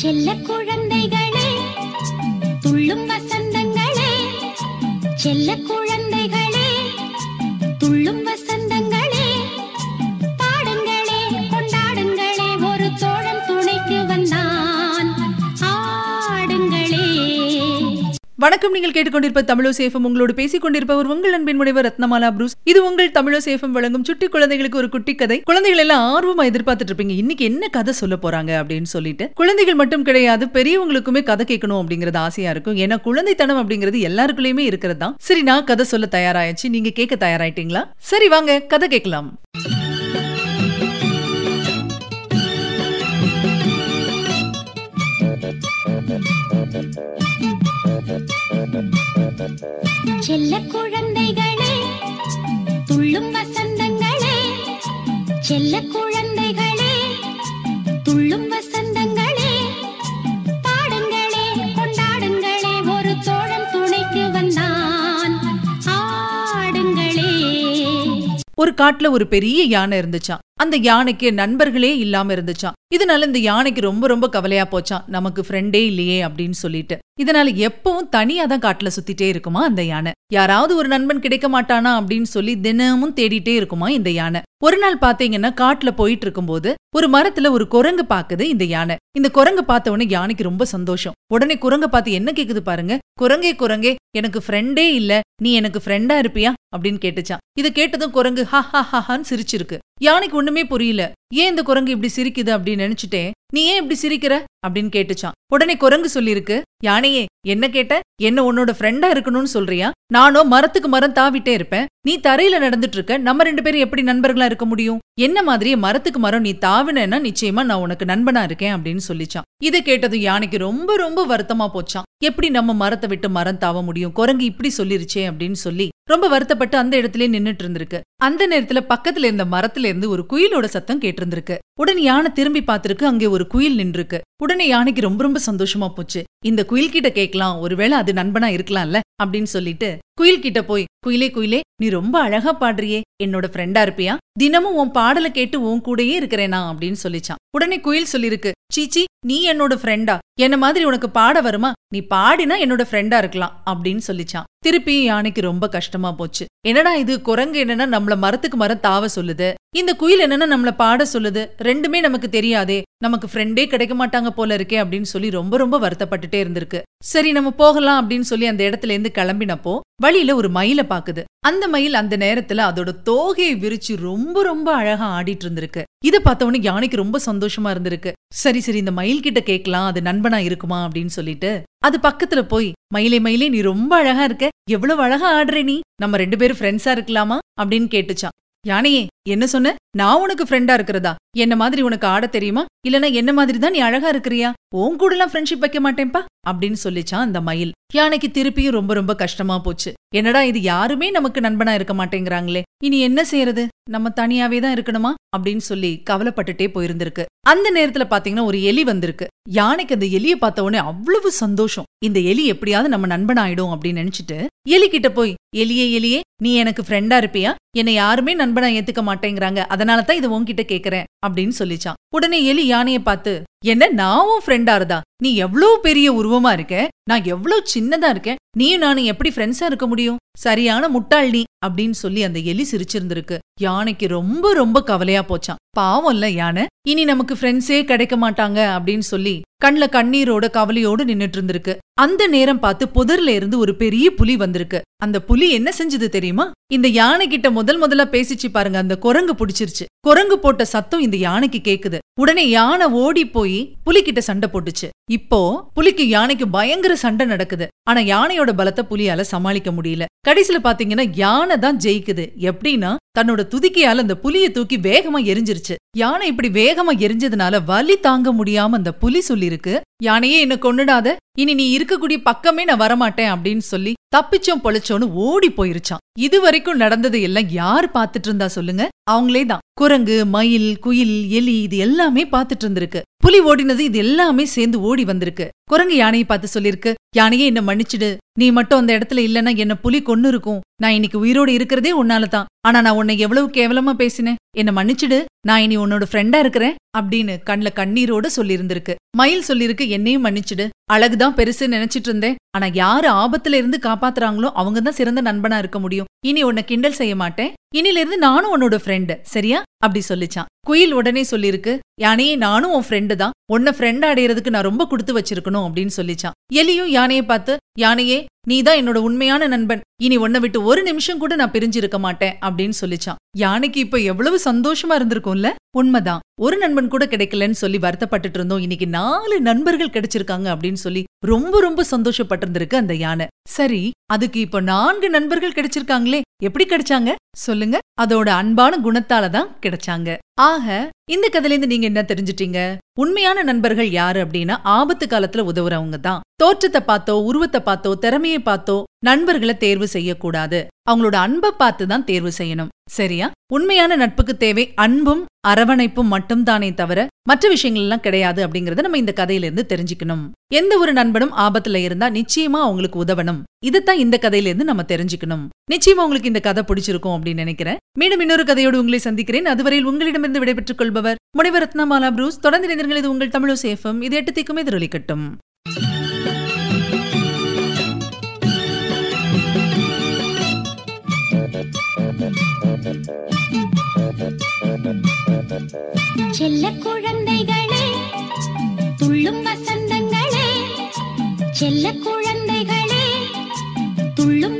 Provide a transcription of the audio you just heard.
செல்ல குழந்தைகளே துள்ளும் வசந்தங்களே செல்ல வணக்கம். நீங்கள் கேட்டுக்கொண்டிருப்ப தமிழோ சேஃபம். உங்களோடு பேசிக் கொண்டிருப்பவர் உங்கள் அன்பின் முனைவர் ரத்னமாலா ப்ரூஸ். இது உங்கள் தமிழோ சேஃபம் வழங்கும் சுட்டி குழந்தைகளுக்கு ஒரு குட்டி கதை. குழந்தைகள் எல்லாம் ஆர்வமா எதிர்பார்த்துட்டு இருப்பீங்க. இன்னைக்கு என்ன கதை சொல்ல போறாங்க அப்படின்னு சொல்லிட்டு. குழந்தைகள் மட்டும் கிடையாது பெரியவங்களுக்குமே கதை கேட்கணும் அப்படிங்கறது ஆசையா இருக்கும். ஏன்னா குழந்தைத்தனம் அப்படிங்கிறது எல்லாருக்குள்ளயுமே இருக்கிறது தான். சரி நான் கதை சொல்ல தயாராயாச்சு. நீங்க கேட்க தயாராயிட்டீங்களா? சரி வாங்க கதை கேட்கலாம். செல்ல குழந்தைகளே துள்ளும் வசந்தங்களே செல்ல குழந்தைகளே துள்ளும் வசந்தங்களே. பாடுங்களே கொண்டாடுங்களே ஒரு தோழன் துணைக்கு வந்தான். ஆடுங்களே. ஒரு காட்டுல ஒரு பெரிய யானை இருந்துச்சான் அந்த யானைக்கு நண்பர்களே இல்லாம இருந்துச்சான் இதனால இந்த யானைக்கு ரொம்ப ரொம்ப கவலையா போச்சான் நமக்கு ஃப்ரெண்டே இல்லையே அப்படின்னு சொல்லிட்டு. இதனால எப்பவும் தனியா தான் காட்டுல சுத்திட்டே இருக்குமா அந்த யானை. யாராவது ஒரு நண்பன் கிடைக்க மாட்டானா அப்படின்னு சொல்லி தினமும் தேடிட்டே இருக்குமா இந்த யானை. ஒரு நாள் பாத்தீங்கன்னா காட்டுல போயிட்டு இருக்கும்போது ஒரு மரத்துல ஒரு குரங்கு பாக்குது இந்த யானை. இந்த குரங்கு பார்த்த உடனே யானைக்கு ரொம்ப சந்தோஷம். உடனே குரங்க பார்த்து என்ன கேக்குது பாருங்க. குரங்கே குரங்கே எனக்கு ஃப்ரெண்டே இல்ல. நீ எனக்கு ஃப்ரெண்டா இருப்பியா? அப்படின்னு கேட்டுச்சான் இதை கேட்டதும் குரங்கு ஹா ஹா ஹா ஹான்னு சிரிச்சிருக்கு. யானைக்கு ஒண்ணுமே புரியல. ஏன் இந்த குரங்கு இப்படி சிரிக்குது? அப்படின்னு நினைச்சிட்டேன். நீ ஏன் இப்படி சிரிக்கிற? அப்படின்னு கேட்டுச்சான். உடனே குரங்கு சொல்லிருக்கு யானையே என்ன கேட்ட? என்ன உன்னோட ஃப்ரெண்டா இருக்கணும்னு சொல்றியா? நானும் மரத்துக்கு மரம் தாவிட்டே இருப்பேன். நீ தரையில நடந்துட்டு இருக்க நம்ம ரெண்டு பேரும் எப்படி நண்பர்களா இருக்க முடியும்? என்ன மாதிரி மரத்துக்கு மரம் நீ தாவினேன்னா நிச்சயமா நான் உனக்கு நண்பனா இருக்கேன் அப்படின்னு சொல்லிச்சான். இதை கேட்டதும் யானைக்கு ரொம்ப ரொம்ப வருத்தமா போச்சான். எப்படி நம்ம மரத்தை விட்டு மரம் தாவ முடியும்? குரங்கு இப்படி சொல்லிருச்சே அப்படின்னு சொல்லி ரொம்ப வருத்தப்பட்டு அந்த இடத்துலயே நின்னுட்டு இருந்திருக்கு. அந்த நேரத்துல பக்கத்துல இருந்த மரத்துல இருந்து ஒரு குயிலோட சத்தம் கேட்டு இருந்திருக்கு உடனே யானை திரும்பி பார்த்திருக்கு அங்கே ஒரு குயில் நின்றுருக்கு. உடனே யானைக்கு ரொம்ப ரொம்ப சந்தோஷமா போச்சு. இந்த குயில் கிட்ட கேட்கலாம் ஒருவேளை அது நண்பனா இருக்கலாம்ல அப்படின்னு சொல்லிட்டு குயில் கிட்ட போய் குயிலே குயிலே நீ ரொம்ப அழகா பாடுறியே என்னோட ஃப்ரெண்டா இருப்பியா? தினமும் உன் பாடலை கேட்டு உன் கூடயே இருக்கிறேனா? அப்படின்னு சொல்லிச்சான். உடனே குயில் சொல்லிருக்கு சீச்சி நீ என்னோட ஃப்ரெண்டா என்ன மாதிரி உனக்கு பாட வருமா? நீ பாடினா என்னோட ஃப்ரெண்டா இருக்கலாம் அப்படின்னு சொல்லிச்சான். திருப்பி யானைக்கு ரொம்ப கஷ்டமா போச்சு. என்னடா இது குரங்கு என்னன்னா நம்மள மரத்துக்கு மரம் தாவ சொல்லுது? இந்த குயில் என்னன்னா நம்மள பாட சொல்லுது? ரெண்டுமே நமக்கு தெரியாதே நமக்கு ஃப்ரெண்டே கிடைக்க மாட்டாங்க போல இருக்கே அப்படின்னு சொல்லி ரொம்ப ரொம்ப வருத்தப்பட்டுட்டே இருந்திருக்கு. சரி நம்ம போகலாம் அப்படின்னு சொல்லி அந்த இடத்துல இருந்து கிளம்பினப்போ வழியில ஒரு மயில பாக்குது. அந்த மயில் அந்த நேரத்துல அதோட தோகையை விரிச்சு ரொம்ப ரொம்ப அழகா ஆடிட்டு இருந்திருக்கு. இதை பார்த்தவொடனே யானைக்கு ரொம்ப சந்தோஷமா இருந்திருக்கு. சரி சரி இந்த மயில் கிட்ட கேட்கலாம் அது நண்பனா இருக்குமா அப்படின்னு சொல்லிட்டு அது பக்கத்துல போய் மயிலே மயிலே நீ ரொம்ப அழகா இருக்க. எவ்வளவு அழகா ஆடுற நீ? நம்ம ரெண்டு பேரும் ஃப்ரெண்ட்ஸா இருக்கலாமா? அப்படின்னு கேட்டுச்சான். யானையே என்ன சொன்ன? நான் உனக்கு ஃப்ரெண்டா இருக்கிறதா? என்ன மாதிரி உனக்கு ஆட தெரியுமா? இல்லனா என்ன மாதிரி தான் நீ அழகா இருக்கிறியா? உன் கூட எல்லாம் ஃப்ரெண்ட்ஷிப் வைக்க மாட்டேன்பா? அப்படின்னு சொல்லிச்சான் அந்த மயில். யானைக்கு திருப்பியும் ரொம்ப ரொம்ப கஷ்டமா போச்சு. என்னடா இது யாருமே நமக்கு நண்பனா இருக்க மாட்டேங்கிறாங்களே. இனி என்ன செய்யறது? நம்ம தனியாவே தான் இருக்கணுமா? அப்படின்னு சொல்லி கவலைப்பட்டுட்டே போயிருந்திருக்கு. அந்த நேரத்துல பாத்தீங்கன்னா ஒரு எலி வந்திருக்கு. யானைக்கு அந்த எலிய பார்த்த உடனே அவ்வளவு சந்தோஷம். இந்த எலி எப்படியாவது நம்ம நண்பன் ஆயிடும் அப்படின்னு நினைச்சிட்டு எலி கிட்ட போய் எலியே எலியே நீ எனக்கு ஃப்ரெண்டா இருப்பியா? என்னை யாருமே நண்பனா ஏத்துக்க மாட்டேன் மாட்டேங்கிறாங்க. அதனால தான் இது உன்கிட்ட கேக்குறேன் அப்படின்னு சொல்லிச்சான். உடனே எலி யானையை பார்த்து என்ன நான் உன் ஃப்ரெண்டா இருந்தா? நீ எவ்வளவு பெரிய உருவமா இருக்க? நான் எவ்வளவு சின்னதா இருக்கேன் நீயும் நானும் எப்படி ஃப்ரெண்ட்ஸா இருக்க முடியும்? சரியான முட்டாள் நீ அப்படின்னு சொல்லி அந்த எலி சிரிச்சிருந்திருக்கு. யானைக்கு ரொம்ப ரொம்ப கவலையா போச்சான் பாவம்ல யானை. இனி நமக்கு ஃப்ரெண்ட்ஸே கிடைக்க மாட்டாங்க அப்படின்னு சொல்லி கண்ல கண்ணீரோட கவலையோடு நின்னுட்டு இருந்திருக்கு அந்த நேரம் பார்த்து புதர்ல இருந்து ஒரு பெரிய புலி வந்திருக்கு. அந்த புலி என்ன செஞ்சது தெரியுமா? இந்த யானை கிட்ட முதல் முதல்ல பேசிச்சு பாருங்க அந்த குரங்கு புடிச்சிருச்சு. குரங்கு போட்ட சத்தம் இந்த யானைக்கு கேக்குது. உடனே யானை ஓடி போய் புலிகிட்ட சண்டை போட்டுச்சு. இப்போ புலிக்கு யானைக்கு பயங்கர சண்டை நடக்குது. ஆனா யானையோட பலத்தை புலியால சமாளிக்க முடியல. கடைசியில பாத்தீங்கன்னா யானை தான் ஜெயிக்குது. எப்படின்னா தன்னோட துதிக்கையால அந்த புலிய தூக்கி வேகமா எரிஞ்சிருச்சு. யானை இப்படி வேகமா எரிஞ்சதுனால வலி தாங்க முடியாம அந்த புலி சொல்லிருக்கு. யானையே என்ன கொன்னுடாத? இனி நீ இருக்கக்கூடிய பக்கமே நான் வரமாட்டேன் அப்படின்னு சொல்லி தப்பிச்சோம் பொழைச்சோன்னு ஓடி போயிருச்சான் இது வரைக்கும் நடந்தது எல்லாம் யார் பாத்துட்டு இருந்தா சொல்லுங்க. அவங்களே தான். குரங்கு மயில் குயில் எலி இது எல்லாமே பார்த்துட்டு இருந்திருக்கு. புலி ஓடினது இது எல்லாமே சேர்ந்து ஓடி வந்திருக்கு. குரங்கு யானையை பார்த்து சொல்லிருக்கு யானையே என்ன மன்னிச்சிடு. நீ மட்டும் அந்த இடத்துல இல்லனா என்ன புலி கொன்னு இருக்கும். நான் இன்னைக்கு உயிரோடு இருக்கிறதே உன்னால தான். ஆனா நான் உன்னை எவ்வளவு கேவலமா பேசினேன். என்ன மன்னிச்சிடு. நான் இனி உன்னோட ஃப்ரெண்டா இருக்கிறேன் அப்படின்னு கண்ல கண்ணீரோட சொல்லியிருந்திருக்கு. மயில் சொல்லிருக்கு என்னையும் மன்னிச்சிடு. அழகுதான் பெருசு நினைச்சிட்டு இருந்தேன். ஆனா யாரு ஆபத்துல இருந்து காப்பாத்துறாங்களோ அவங்க தான் சிறந்த நண்பனா இருக்க முடியும். இனி உன்னை கிண்டல் செய்ய மாட்டேன். இனிலிருந்து நானும் உன்னோட ஃப்ரெண்டு சரியா? அப்படி சொல்லிச்சான். குயில் உடனே சொல்லிருக்கு யானையே நானும் உன் ஃப்ரெண்டு தான். உன்னை ஃப்ரெண்ட் அடையறதுக்கு நான் ரொம்ப கொடுத்து வச்சிருக்கணும் அப்படின்னு சொல்லிச்சான். எலியும் யானையை பார்த்து யானையே நீதான் என்னோட உண்மையான நண்பன். இனி உன்னை விட்டு ஒரு நிமிஷம் கூட நான் பிரிஞ்சிருக்க மாட்டேன் அப்படின்னு சொல்லிச்சான். யானைக்கு இப்ப எவ்வளவு சந்தோஷமா இருந்திருக்கும்ல? உண்மைதான். ஒரு நண்பன் கூட கிடைக்கலன்னு சொல்லி வருத்தப்பட்டுட்டு இருந்தோம். இன்னைக்கு நாலு நண்பர்கள் கிடைச்சிருக்காங்க அப்படின்னு சொல்லி ரொம்ப ரொம்ப சந்தோஷப்பட்டிருந்திருக்கு அந்த யானை. சரி அதுக்கு இப்ப நான்கு நண்பர்கள் கிடைச்சிருக்காங்களே. எப்படி கிடைச்சாங்க? சொல்லுங்க. அதோட அன்பான குணத்தால தான் கிடைச்சாங்க. ஆக இந்த கதையில இருந்து நீங்க என்ன தெரிஞ்சிட்டீங்க? உண்மையான நண்பர்கள் யாரு அப்படின்னா ஆபத்து காலத்துல உதவுறவங்க தான் தோற்றத்தை பார்த்தோ உருவத்தை பார்த்தோ திறமையை பார்த்தோ நண்பர்களை தேர்வு செய்யக்கூடாது. அவங்களோட அன்பை பார்த்து தான் தேர்வு செய்யணும். சரியா? உண்மையான நட்புக்கு தேவை அன்பும் அரவணைப்பும் மட்டும்தானே தவிர மற்ற விஷயங்கள் எல்லாம் கிடையாது அப்படிங்கறத நம்ம இந்த கதையிலிருந்து தெரிஞ்சுக்கணும். எந்த ஒரு நண்பனும் ஆபத்துல இருந்தா நிச்சயமா அவங்களுக்கு உதவணும். இதுதான் இந்த கதையில இருந்து நம்ம தெரிஞ்சுக்கணும். நிச்சயமா உங்களுக்கு இந்த கதை பிடிச்சிருக்கும் அப்படின்னு நினைக்கிறேன். மீண்டும் இன்னொரு கதையோடு உங்களை சந்திக்கிறேன். அதுவரையில் உங்களிடமிருந்து விடைபெற்றுக் கொள்பவர் முனைவர் ரத்னமாலா ப்ரூஸ். தொடர்ந்து நினைந்தீர்கள் இது உங்கள் தமிழோ சேஃபம் இது எட்டு திக்குமே திருளிக்கட்டும் செல்ல குழந்தைகளே துள்ளும் வசந்தங்களே செல்ல குழந்தைகளே துள்ளும்